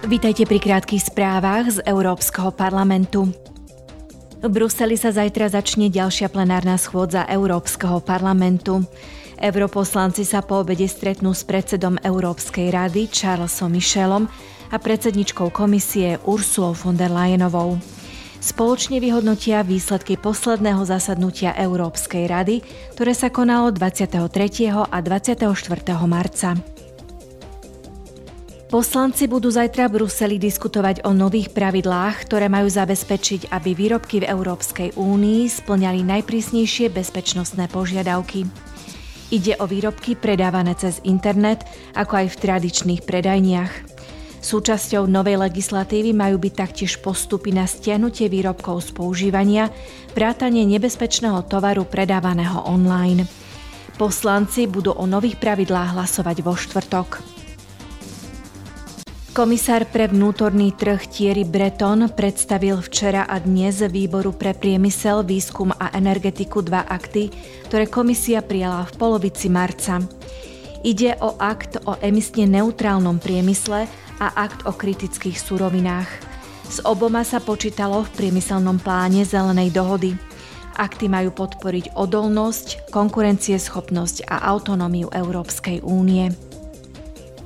Vítajte pri krátkých správach z Európskeho parlamentu. V Bruseli sa zajtra začne ďalšia plenárna schôdza Európskeho parlamentu. Europoslanci sa po obede stretnú s predsedom Európskej rady Charlesom Michelom a predsedničkou komisie Ursulou von der Leyenovou. Spoločne vyhodnotia výsledky posledného zasadnutia Európskej rady, ktoré sa konalo 23. a 24. marca. Poslanci budú zajtra v Bruseli diskutovať o nových pravidlách, ktoré majú zabezpečiť, aby výrobky v Európskej únii splňali najprísnejšie bezpečnostné požiadavky. Ide o výrobky predávané cez internet, ako aj v tradičných predajniach. Súčasťou novej legislatívy majú byť taktiež postupy na stiahnutie výrobkov z používania, vrátanie nebezpečného tovaru predávaného online. Poslanci budú o nových pravidlách hlasovať vo štvrtok. Komisár pre vnútorný trh Thierry Breton predstavil včera a dnes výboru pre priemysel, výskum a energetiku dva akty, ktoré komisia prijala v polovici marca. Ide o akt o emisne neutrálnom priemysle a akt o kritických surovinách. S oboma sa počítalo v priemyselnom pláne zelenej dohody. Akty majú podporiť odolnosť, konkurencieschopnosť a autonómiu Európskej únie.